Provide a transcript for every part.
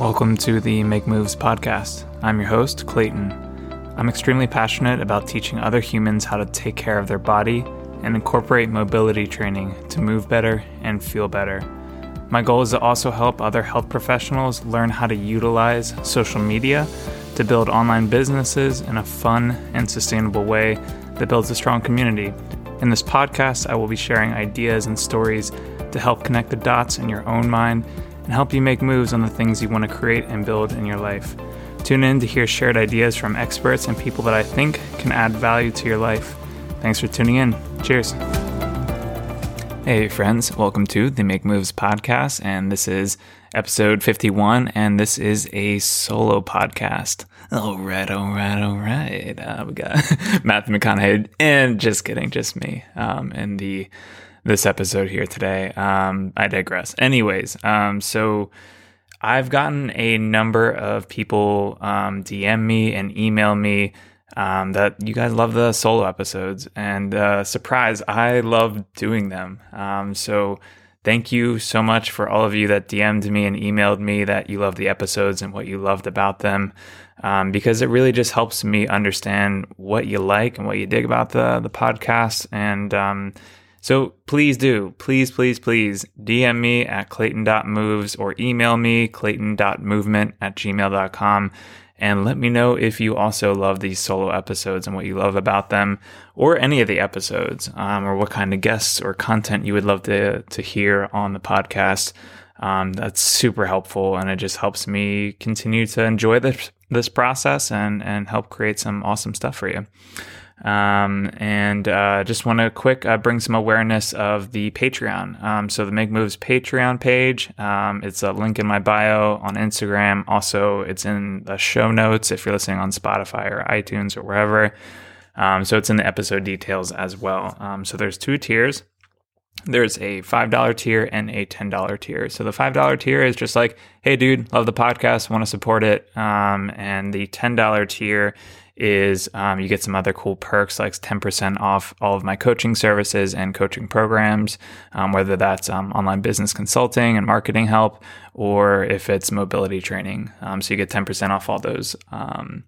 Welcome to the Make Moves podcast. I'm your host, Clayton. I'm extremely passionate about teaching other humans how to take care of their body and incorporate mobility training to move better and feel better. My goal is to also help other health professionals learn how to utilize social media to build online businesses in a fun and sustainable way that builds a strong community. In this podcast, I will be sharing ideas and stories to help connect the dots in your own mind and help you make moves on the things you want to create and build in your life. Tune in to hear shared ideas from experts and people that I think can add value to your life. Thanks for tuning in. Cheers. Hey, friends, welcome to the Make Moves podcast. And this is episode 51, and this is a solo podcast. All right, all right, all right. Uh, we got Matthew McConaughey, and just kidding, just me. Um, and the this episode here today. Um, I digress. Anyways, um, so I've gotten a number of people um, DM me and email me um, that you guys love the solo episodes, and uh, surprise, I love doing them. Um, so thank you so much for all of you that DM'd me and emailed me that you love the episodes and what you loved about them, um, because it really just helps me understand what you like and what you dig about the the podcast and um, so please do, please, please, please DM me at clayton.moves or email me clayton.movement at gmail.com and let me know if you also love these solo episodes and what you love about them or any of the episodes um, or what kind of guests or content you would love to, to hear on the podcast. Um, that's super helpful and it just helps me continue to enjoy this, this process and, and help create some awesome stuff for you. Um, and uh, just want to quick uh, bring some awareness of the Patreon. Um, so the Make Moves Patreon page, um, it's a link in my bio on Instagram. Also, it's in the show notes if you're listening on Spotify or iTunes or wherever. Um, so it's in the episode details as well. Um, so there's two tiers. There's a $5 tier and a $10 tier. So the $5 tier is just like, hey, dude, love the podcast, want to support it. Um, and the $10 tier is um, you get some other cool perks like 10% off all of my coaching services and coaching programs, um, whether that's um, online business consulting and marketing help, or if it's mobility training. Um, so you get 10% off all those um,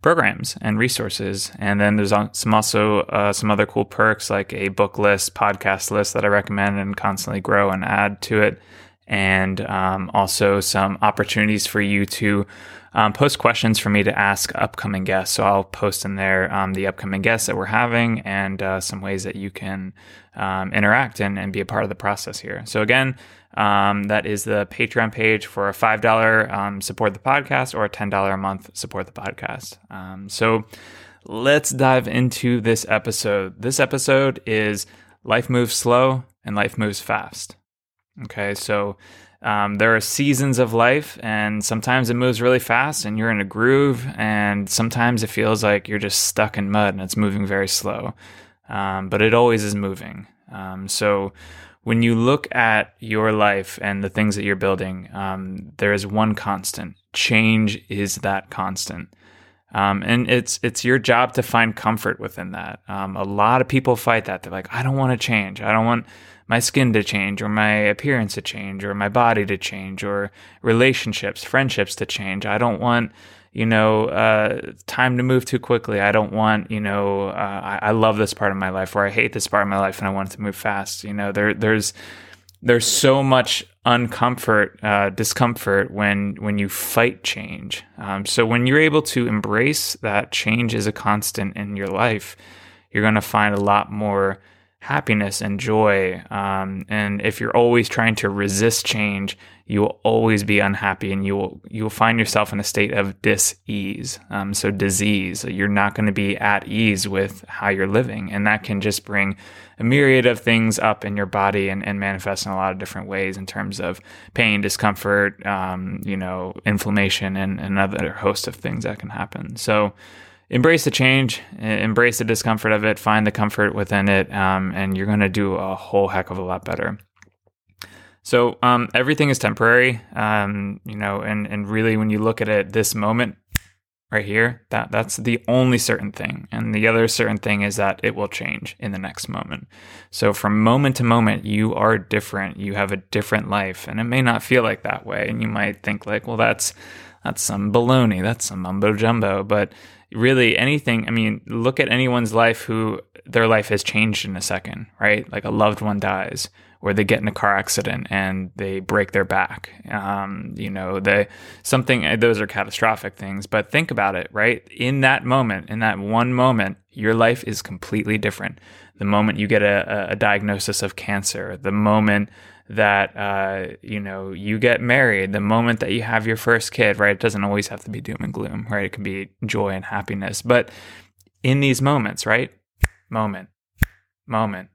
programs and resources. And then there's some also uh, some other cool perks like a book list, podcast list that I recommend and constantly grow and add to it. And um, also some opportunities for you to um, post questions for me to ask upcoming guests. So I'll post in there um, the upcoming guests that we're having and uh, some ways that you can um, interact and, and, be a part of the process here. So again, um, that is the Patreon page for a $5 um, support the podcast or a $10 a month support the podcast. Um, so let's dive into this episode. This episode is Life Moves Slow and Life Moves Fast. Okay, so um, there are seasons of life, and sometimes it moves really fast and you're in a groove, and sometimes it feels like you're just stuck in mud and it's moving very slow. Um, but it always is moving. Um, so when you look at your life and the things that you're building, um, there is one constant. Change is that constant. Um, and it's it's your job to find comfort within that. Um, a lot of people fight that. They're like, I don't want to change. I don't want my skin to change or my appearance to change or my body to change or relationships, friendships to change. I don't want, you know, uh, time to move too quickly. I don't want, you know, uh, I, I, love this part of my life or I hate this part of my life and I want it to move fast. You know, there, there's, there's so much uncomfort, uh, discomfort when when you fight change. Um, so when you're able to embrace that change is a constant in your life, you're going to find a lot more happiness and joy. Um, and if you're always trying to resist change, you will always be unhappy, and you will you will find yourself in a state of dis-ease. Um, so disease, you're not going to be at ease with how you're living, and that can just bring a myriad of things up in your body and, and manifest in a lot of different ways in terms of pain, discomfort, um, you know, inflammation, and another host of things that can happen. So embrace the change, embrace the discomfort of it, find the comfort within it, um, and you're going to do a whole heck of a lot better. So um, everything is temporary, um, you know, and and really when you look at it, this moment right here. That that's the only certain thing. And the other certain thing is that it will change in the next moment. So from moment to moment, you are different. You have a different life. And it may not feel like that way. And you might think like, well, that's that's some baloney, that's some mumbo jumbo. But really anything, I mean, look at anyone's life who their life has changed in a second, right? Like a loved one dies or they get in a car accident and they break their back. Um, you know, they something uh, those are catastrophic things, but think about it, right? In that moment, in that one moment, your life is completely different. The moment you get a, a diagnosis of cancer, the moment that uh, you know you get married, the moment that you have your first kid, right? It doesn't always have to be doom and gloom, right? It can be joy and happiness, but in these moments, right? Moment, moment,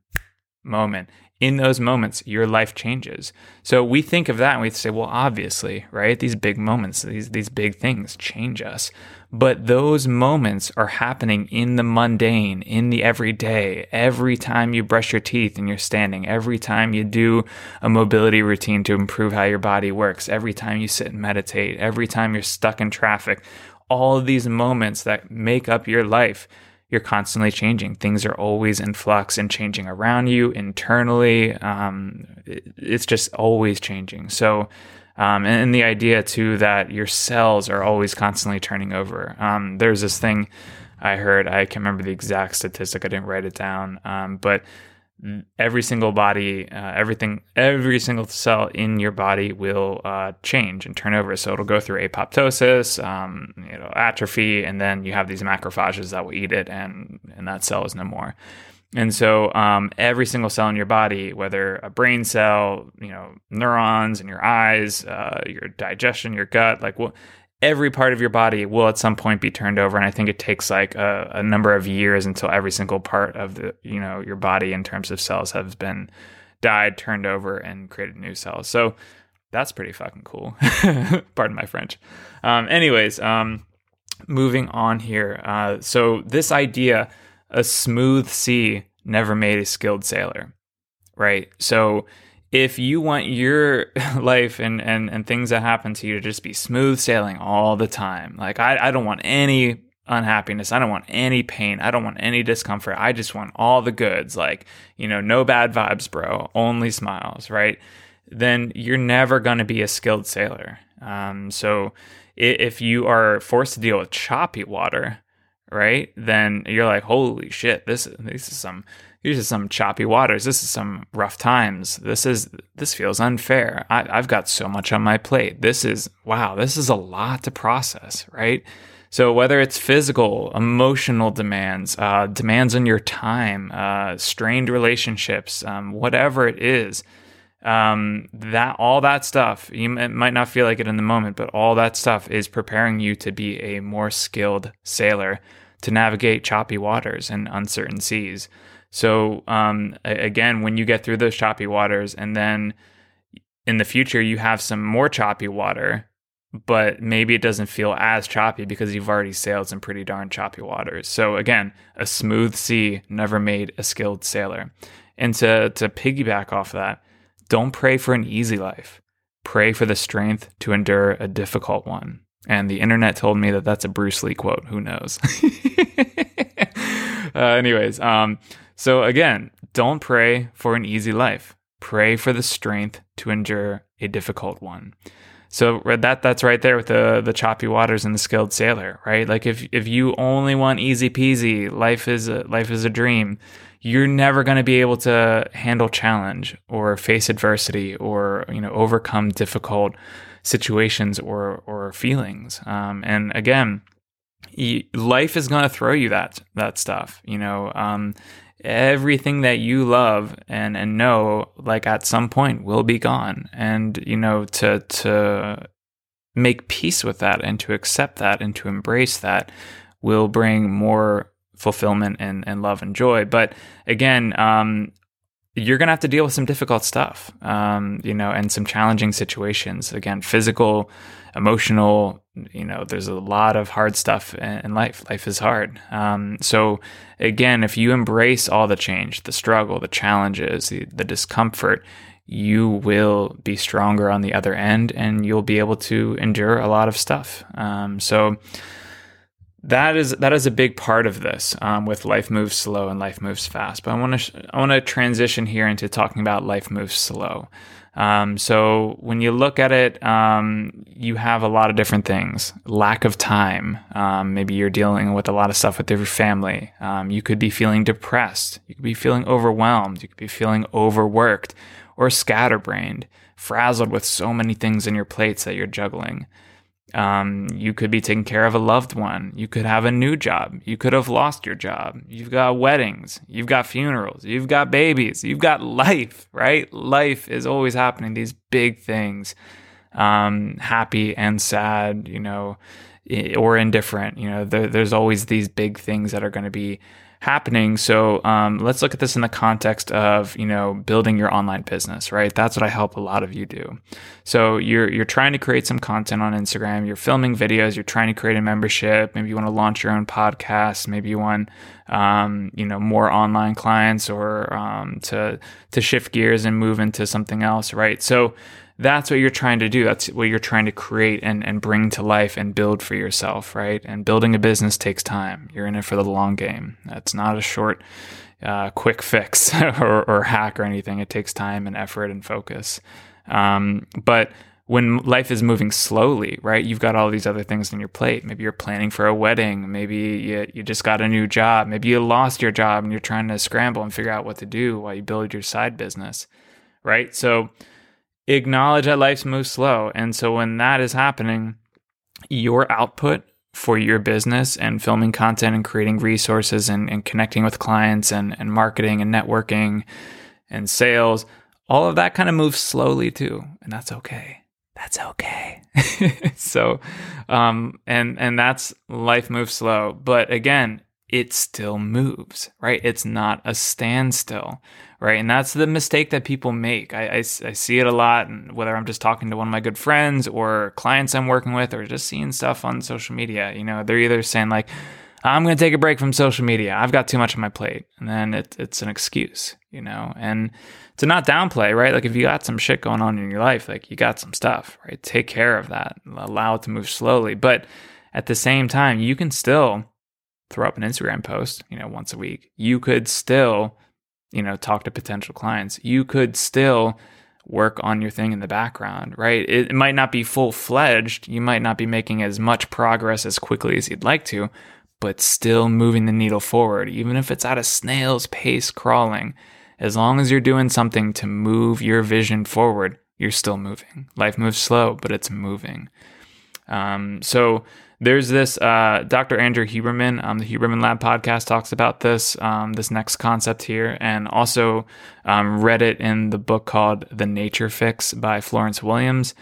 moment in those moments, your life changes. So we think of that and we say, well, obviously, right? These big moments, these, these big things change us. But those moments are happening in the mundane, in the everyday. Every time you brush your teeth and you're standing, every time you do a mobility routine to improve how your body works, every time you sit and meditate, every time you're stuck in traffic, all of these moments that make up your life you're constantly changing. Things are always in flux and changing around you internally. Um, it's just always changing. So, um, and, and, the idea too that your cells are always constantly turning over. Um, there's this thing I heard. I can't remember the exact statistic. I didn't write it down, um, but every single body, uh, everything, every single cell in your body will uh, change and turn over. So it'll go through apoptosis, um, you know, atrophy, and then you have these macrophages that will eat it, and and that cell is no more. And so um, every single cell in your body, whether a brain cell, you know, neurons in your eyes, uh, your digestion, your gut, like what every part of your body will at some point be turned over. And i think it takes like a, a, number of years until every single part of the you know your body in terms of cells has been died turned over and created new cells. So that's pretty fucking cool. Pardon my french. Um, anyways um, moving on here. Uh, so this idea a smooth sea never made a skilled sailor right so if you want your life and, and, and things that happen to you to just be smooth sailing all the time, like I, I don't want any unhappiness. I don't want any pain. I don't want any discomfort. I just want all the goods. Like, you know, no bad vibes, bro. Only smiles, right? Then you're never going to be a skilled sailor. Um, so if you are forced to deal with choppy water, right? Then you're like, holy shit, this this is some these are some choppy waters. This is some rough times. This is this feels unfair. I, I've got so much on my plate. This is wow. This is a lot to process, right? So whether it's physical, emotional demands, uh, demands on your time, uh, strained relationships, um, whatever it is, um, that all that stuff you might not feel like it in the moment, but all that stuff is preparing you to be a more skilled sailor to navigate choppy waters and uncertain seas. So um, again, when you get through those choppy waters, and then in the future you have some more choppy water, but maybe it doesn't feel as choppy because you've already sailed some pretty darn choppy waters. So again, a smooth sea never made a skilled sailor. And to to piggyback off that, don't pray for an easy life. Pray for the strength to endure a difficult one. And the internet told me that that's a Bruce Lee quote. Who knows? uh, anyways, um, so again, don't pray for an easy life. Pray for the strength to endure a difficult one. So that that's right there with the the choppy waters and the skilled sailor, right? Like if if you only want easy peasy, life is a, life is a dream. You're never going to be able to handle challenge or face adversity or you know overcome difficult situations or or feelings. Um, and again, life is going to throw you that that stuff. You know, um, everything that you love and and know like at some point will be gone and you know to to make peace with that and to accept that and to embrace that will bring more fulfillment and, and love and joy but again um, you're going to have to deal with some difficult stuff um, you know and some challenging situations. Again physical emotional you know there's a lot of hard stuff in life. Life is hard. Um, so again if you embrace all the change the struggle the challenges the, the discomfort you will be stronger on the other end and you'll be able to endure a lot of stuff. Um, so that is that is a big part of this um, with life moves slow and life moves fast. But I want to I want to transition here into talking about life moves slow. Um, so when you look at it, um, you have a lot of different things. Lack of time. Um, maybe you're dealing with a lot of stuff with your family. Um, you could be feeling depressed. You could be feeling overwhelmed. You could be feeling overworked or scatterbrained, frazzled with so many things in your plates that you're juggling. Um, you could be taking care of a loved one. You could have a new job. You could have lost your job. You've got weddings. You've got funerals. You've got babies. You've got life, right? Life is always happening. These big things, um, happy and sad, you know, or indifferent. You know, there, there's always these big things that are going to be happening. So um, let's look at this in the context of you know building your online business, right? That's what I help a lot of you do. So you're you're trying to create some content on Instagram, you're filming videos, you're trying to create a membership. Maybe you want to launch your own podcast. Maybe you want um, you know more online clients or um, to to shift gears and move into something else, right? So that's what you're trying to do. That's what you're trying to create and, and bring to life and build for yourself, right? And building a business takes time. You're in it for the long game. That's not a short, uh, quick fix or, or, hack or anything. It takes time and effort and focus. Um, but when life is moving slowly, right? You've got all these other things on your plate. Maybe you're planning for a wedding. Maybe you, you just got a new job. Maybe you lost your job and you're trying to scramble and figure out what to do while you build your side business, right? So, acknowledge that life moves slow. And so when that is happening, your output for your business and filming content and creating resources and, and connecting with clients and, and marketing and networking and sales, all of that kind of moves slowly too. And that's okay. That's okay. so, um, and, and that's life moves slow. But again, it still moves, right? It's not a standstill, right? And that's the mistake that people make. I, I, I, see it a lot, and whether I'm just talking to one of my good friends or clients I'm working with, or just seeing stuff on social media. You know, they're either saying like, "I'm going to take a break from social media. I've got too much on my plate," and then it, it's an excuse, you know. And to not downplay, right? Like if you got some shit going on in your life, like you got some stuff, right? Take care of that. Allow it to move slowly, but at the same time, you can still throw up an Instagram post, you know, once a week. You could still, you know, talk to potential clients. You could still work on your thing in the background, right? It, might not be full fledged. You might not be making as much progress as quickly as you'd like to, but still moving the needle forward, even if it's at a snail's pace crawling. As long as you're doing something to move your vision forward, you're still moving. Life moves slow, but it's moving. Um, so there's this uh, Dr. Andrew Huberman, um, the Huberman Lab podcast talks about this um, this next concept here, and also um, read it in the book called The Nature Fix by Florence Williams.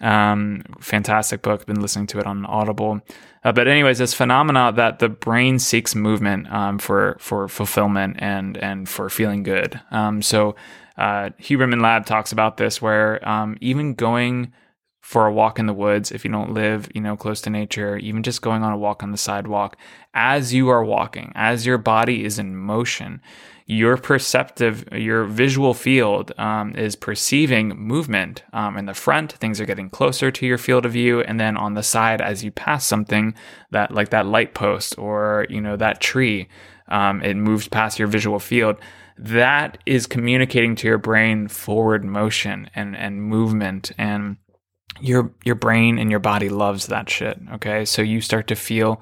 Um, fantastic book. Been listening to it on Audible. Uh, but anyways, this phenomena that the brain seeks movement um, for for fulfillment and and for feeling good. Um, so uh, Huberman Lab talks about this, where even going for a walk in the woods if you don't live, you know, close to nature, even just going on a walk on the sidewalk, as you are walking, as your body is in motion, your perceptive, your visual field um, is perceiving movement. Um, in the front, things are getting closer to your field of view, and then on the side, as you pass something that, like that light post or you know that tree, um, it moves past your visual field. That is communicating to your brain forward motion and and movement and your your brain and your body loves that shit. Okay, so you start to feel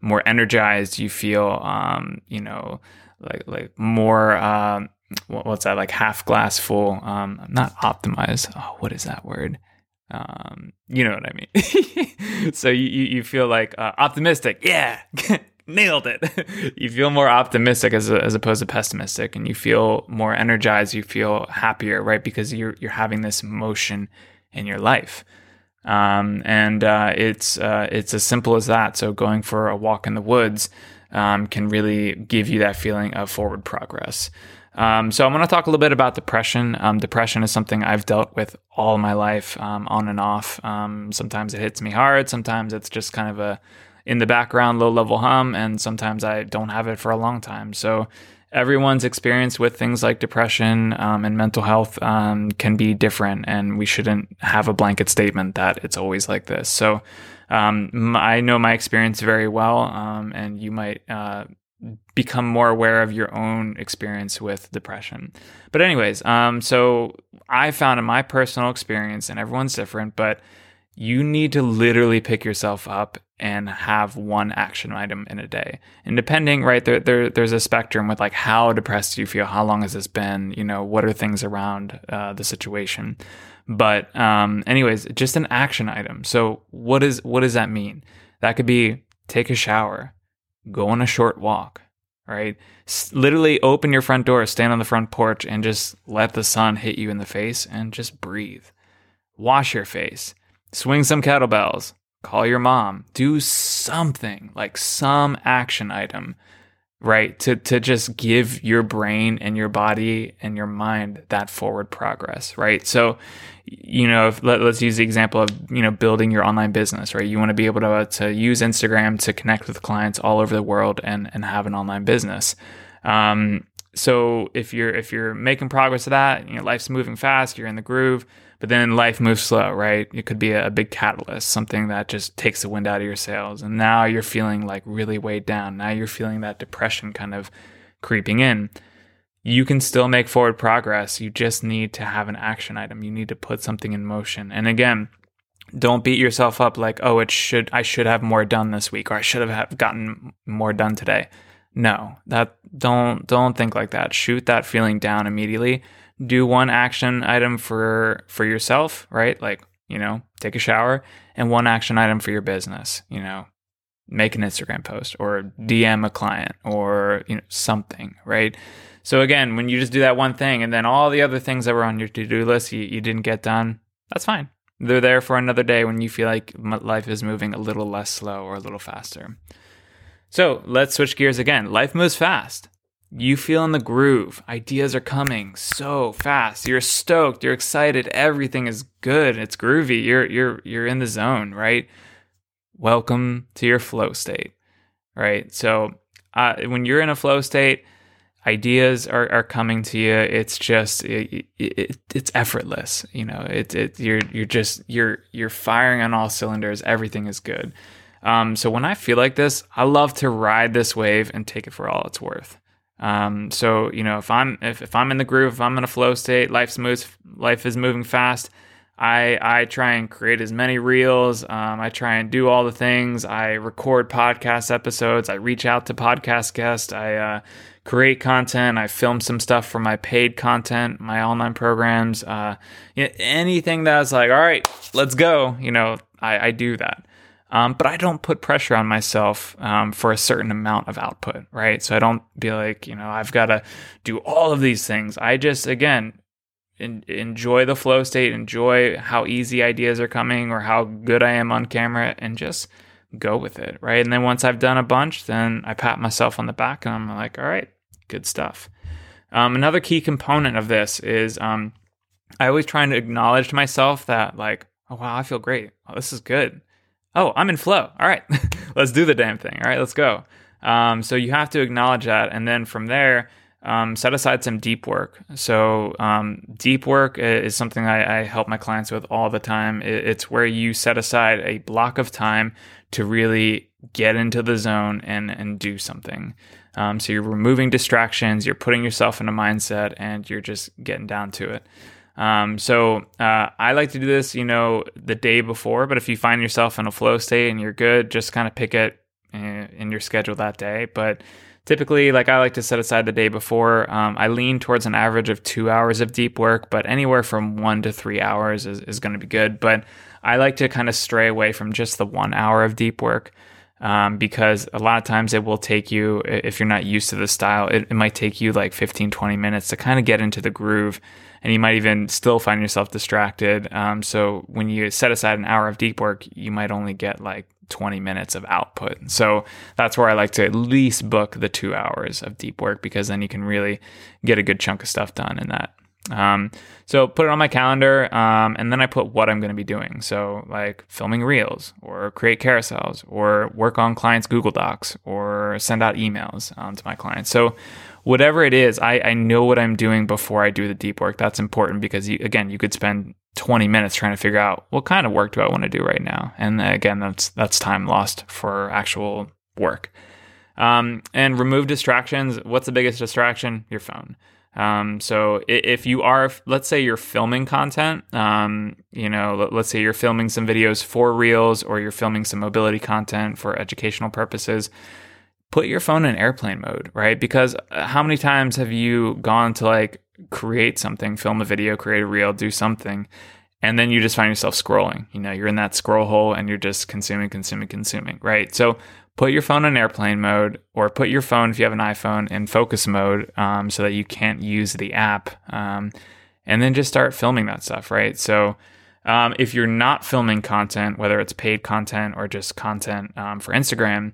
more energized. You feel, um, you know, like like more. Um, what's that like half glass full? Um, not optimized. Oh, what is that word? Um, you know what I mean. so you you feel like uh, optimistic. Yeah. Nailed it. you feel more optimistic as, a, as opposed to pessimistic, and you feel more energized. You feel happier, right? Because you're you're having this motion in your life. Um, and uh, it's uh, it's as simple as that. So going for a walk in the woods um, can really give you that feeling of forward progress. Um, so I'm going to talk a little bit about depression. Um, depression is something I've dealt with all my life, um, on and off. Um, sometimes it hits me hard. Sometimes it's just kind of a in the background, low level hum, and sometimes I don't have it for a long time. So everyone's experience with things like depression um, and mental health um, can be different, and we shouldn't have a blanket statement that it's always like this. So, um, I know my experience very well, um, and you might uh, become more aware of your own experience with depression. But, anyways, um, so I found in my personal experience, and everyone's different, but you need to literally pick yourself up and have one action item in a day. And depending, right, there, there there's a spectrum with like how depressed you feel, how long has this been, you know, what are things around uh, the situation. But um, anyways, just an action item. So what is what does that mean? That could be take a shower, go on a short walk, right? S- literally open your front door, stand on the front porch, and just let the sun hit you in the face and just breathe. Wash your face swing some kettlebells, call your mom, do something like some action item, right? To, to just give your brain and your body and your mind that forward progress, right? So, you know, if, let, us use the example of, you know, building your online business, right? You want to be able to, to use Instagram to connect with clients all over the world and, and have an online business. Um, so if you're if you're making progress to that, you know, life's moving fast, you're in the groove, but then life moves slow, right? It could be a, a, big catalyst, something that just takes the wind out of your sails. And now you're feeling like really weighed down. Now you're feeling that depression kind of creeping in. You can still make forward progress. You just need to have an action item. You need to put something in motion. And again, don't beat yourself up like, oh, it should I should have more done this week or I should have gotten more done today. No, that don't don't think like that. Shoot that feeling down immediately do one action item for for yourself, right? Like, you know, take a shower and one action item for your business, you know, make an Instagram post or DM a client or, you know, something, right? So again, when you just do that one thing and then all the other things that were on your to-do list you, you didn't get done, that's fine. They're there for another day when you feel like life is moving a little less slow or a little faster. So let's switch gears again. Life moves fast you feel in the groove. Ideas are coming so fast. You're stoked. You're excited. Everything is good. It's groovy. You're you're you're in the zone, right? Welcome to your flow state, right? So uh, when you're in a flow state, ideas are, are coming to you. It's just it, it, it's effortless. You know, it, it you're you're just you're you're firing on all cylinders. Everything is good. Um, so when I feel like this, I love to ride this wave and take it for all it's worth. Um, so you know, if I'm if, if I'm in the groove, if I'm in a flow state, life's moves, life is moving fast. I I try and create as many reels. Um, I try and do all the things. I record podcast episodes. I reach out to podcast guests. I uh, create content. I film some stuff for my paid content, my online programs. Uh, you know, anything that's like, all right, let's go. You know, I, I do that. Um, but I don't put pressure on myself um, for a certain amount of output, right? So I don't be like, you know, I've got to do all of these things. I just, again, in, enjoy the flow state, enjoy how easy ideas are coming or how good I am on camera, and just go with it, right? And then once I've done a bunch, then I pat myself on the back and I'm like, all right, good stuff. Um, another key component of this is um, I always try to acknowledge to myself that, like, oh, wow, I feel great. Oh, this is good oh, I'm in flow. All right, let's do the damn thing. All right, let's go. Um, so you have to acknowledge that, and then from there, um, set aside some deep work. So um, deep work is something I, I, help my clients with all the time. It's where you set aside a block of time to really get into the zone and and do something. Um, so you're removing distractions, you're putting yourself in a mindset, and you're just getting down to it. Um, so uh, I like to do this, you know, the day before. But if you find yourself in a flow state and you're good, just kind of pick it eh, in your schedule that day. But typically, like I like to set aside the day before. Um, I lean towards an average of two hours of deep work, but anywhere from one to three hours is, is going to be good. But I like to kind of stray away from just the one hour of deep work. Um, because a lot of times it will take you, if you're not used to the style, it, it might take you like 15, 20 minutes to kind of get into the groove and you might even still find yourself distracted. Um, so when you set aside an hour of deep work, you might only get like 20 minutes of output. So that's where I like to at least book the two hours of deep work because then you can really get a good chunk of stuff done in that Um, so put it on my calendar, um, and then I put what I'm going to be doing. So like filming reels, or create carousels, or work on clients' Google Docs, or send out emails um, to my clients. So whatever it is, I, I know what I'm doing before I do the deep work. That's important because you, again, you could spend 20 minutes trying to figure out what kind of work do I want to do right now, and again, that's that's time lost for actual work. Um, and remove distractions. What's the biggest distraction? Your phone. Um, so if you are, let's say you're filming content, um, you know, let's say you're filming some videos for Reels or you're filming some mobility content for educational purposes, put your phone in airplane mode, right? Because uh, how many times have you gone to like create something, film a video, create a reel, do something, and then you just find yourself scrolling. You know, you're in that scroll hole and you're just consuming, consuming, consuming, right? So put your phone in airplane mode or put your phone, if you have an iPhone, in focus mode um, so that you can't use the app. Um, and then just start filming that stuff, right? So, um, if you're not filming content, whether it's paid content or just content um, for Instagram,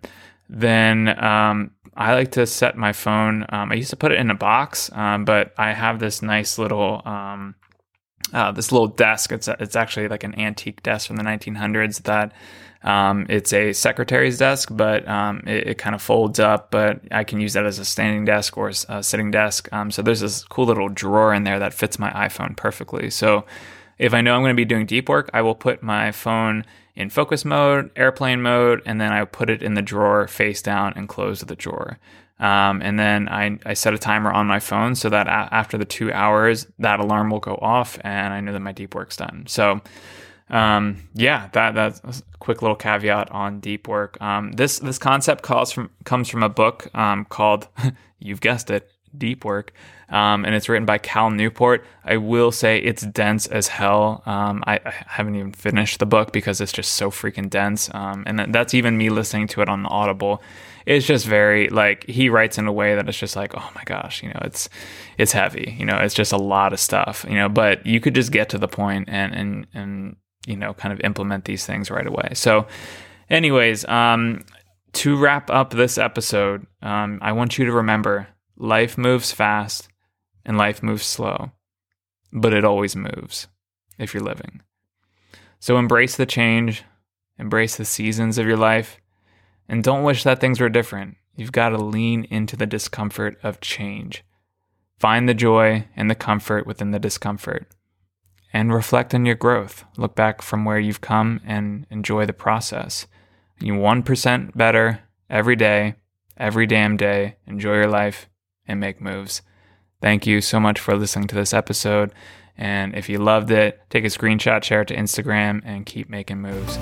then um, I like to set my phone. Um, I used to put it in a box, but I have this nice little. Uh, this little desk. It's a, it's actually like an antique desk from the 1900s that um, it's a secretary's desk, but um, it, it, kind of folds up. But I can use that as a standing desk or a sitting desk. Um, so there's this cool little drawer in there that fits my iPhone perfectly. So if I know I'm going to be doing deep work, I will put my phone in focus mode, airplane mode, and then I put it in the drawer face down and close the drawer. Um, and then I, I set a timer on my phone so that a- after the two hours, that alarm will go off and I know that my deep work's done. So um, yeah, that that's a quick little caveat on deep work. Um, this this concept calls from comes from a book um, called you've guessed it, Deep Work, um, and it's written by Cal Newport. I will say it's dense as hell. Um, I, I, haven't even finished the book because it's just so freaking dense, um, and that's even me listening to it on Audible. It's just very like he writes in a way that it's just like oh my gosh, you know, it's it's heavy. You know, it's just a lot of stuff. You know, but you could just get to the point and and and you know, kind of implement these things right away. So, anyways, um, to wrap up this episode, um, I want you to remember life moves fast and life moves slow, but it always moves if you're living. So, embrace the change, embrace the seasons of your life, and don't wish that things were different. You've got to lean into the discomfort of change. Find the joy and the comfort within the discomfort and reflect on your growth. Look back from where you've come and enjoy the process. You're 1% better every day, every damn day. Enjoy your life and make moves. Thank you so much for listening to this episode. And if you loved it, take a screenshot, share it to Instagram, and keep making moves.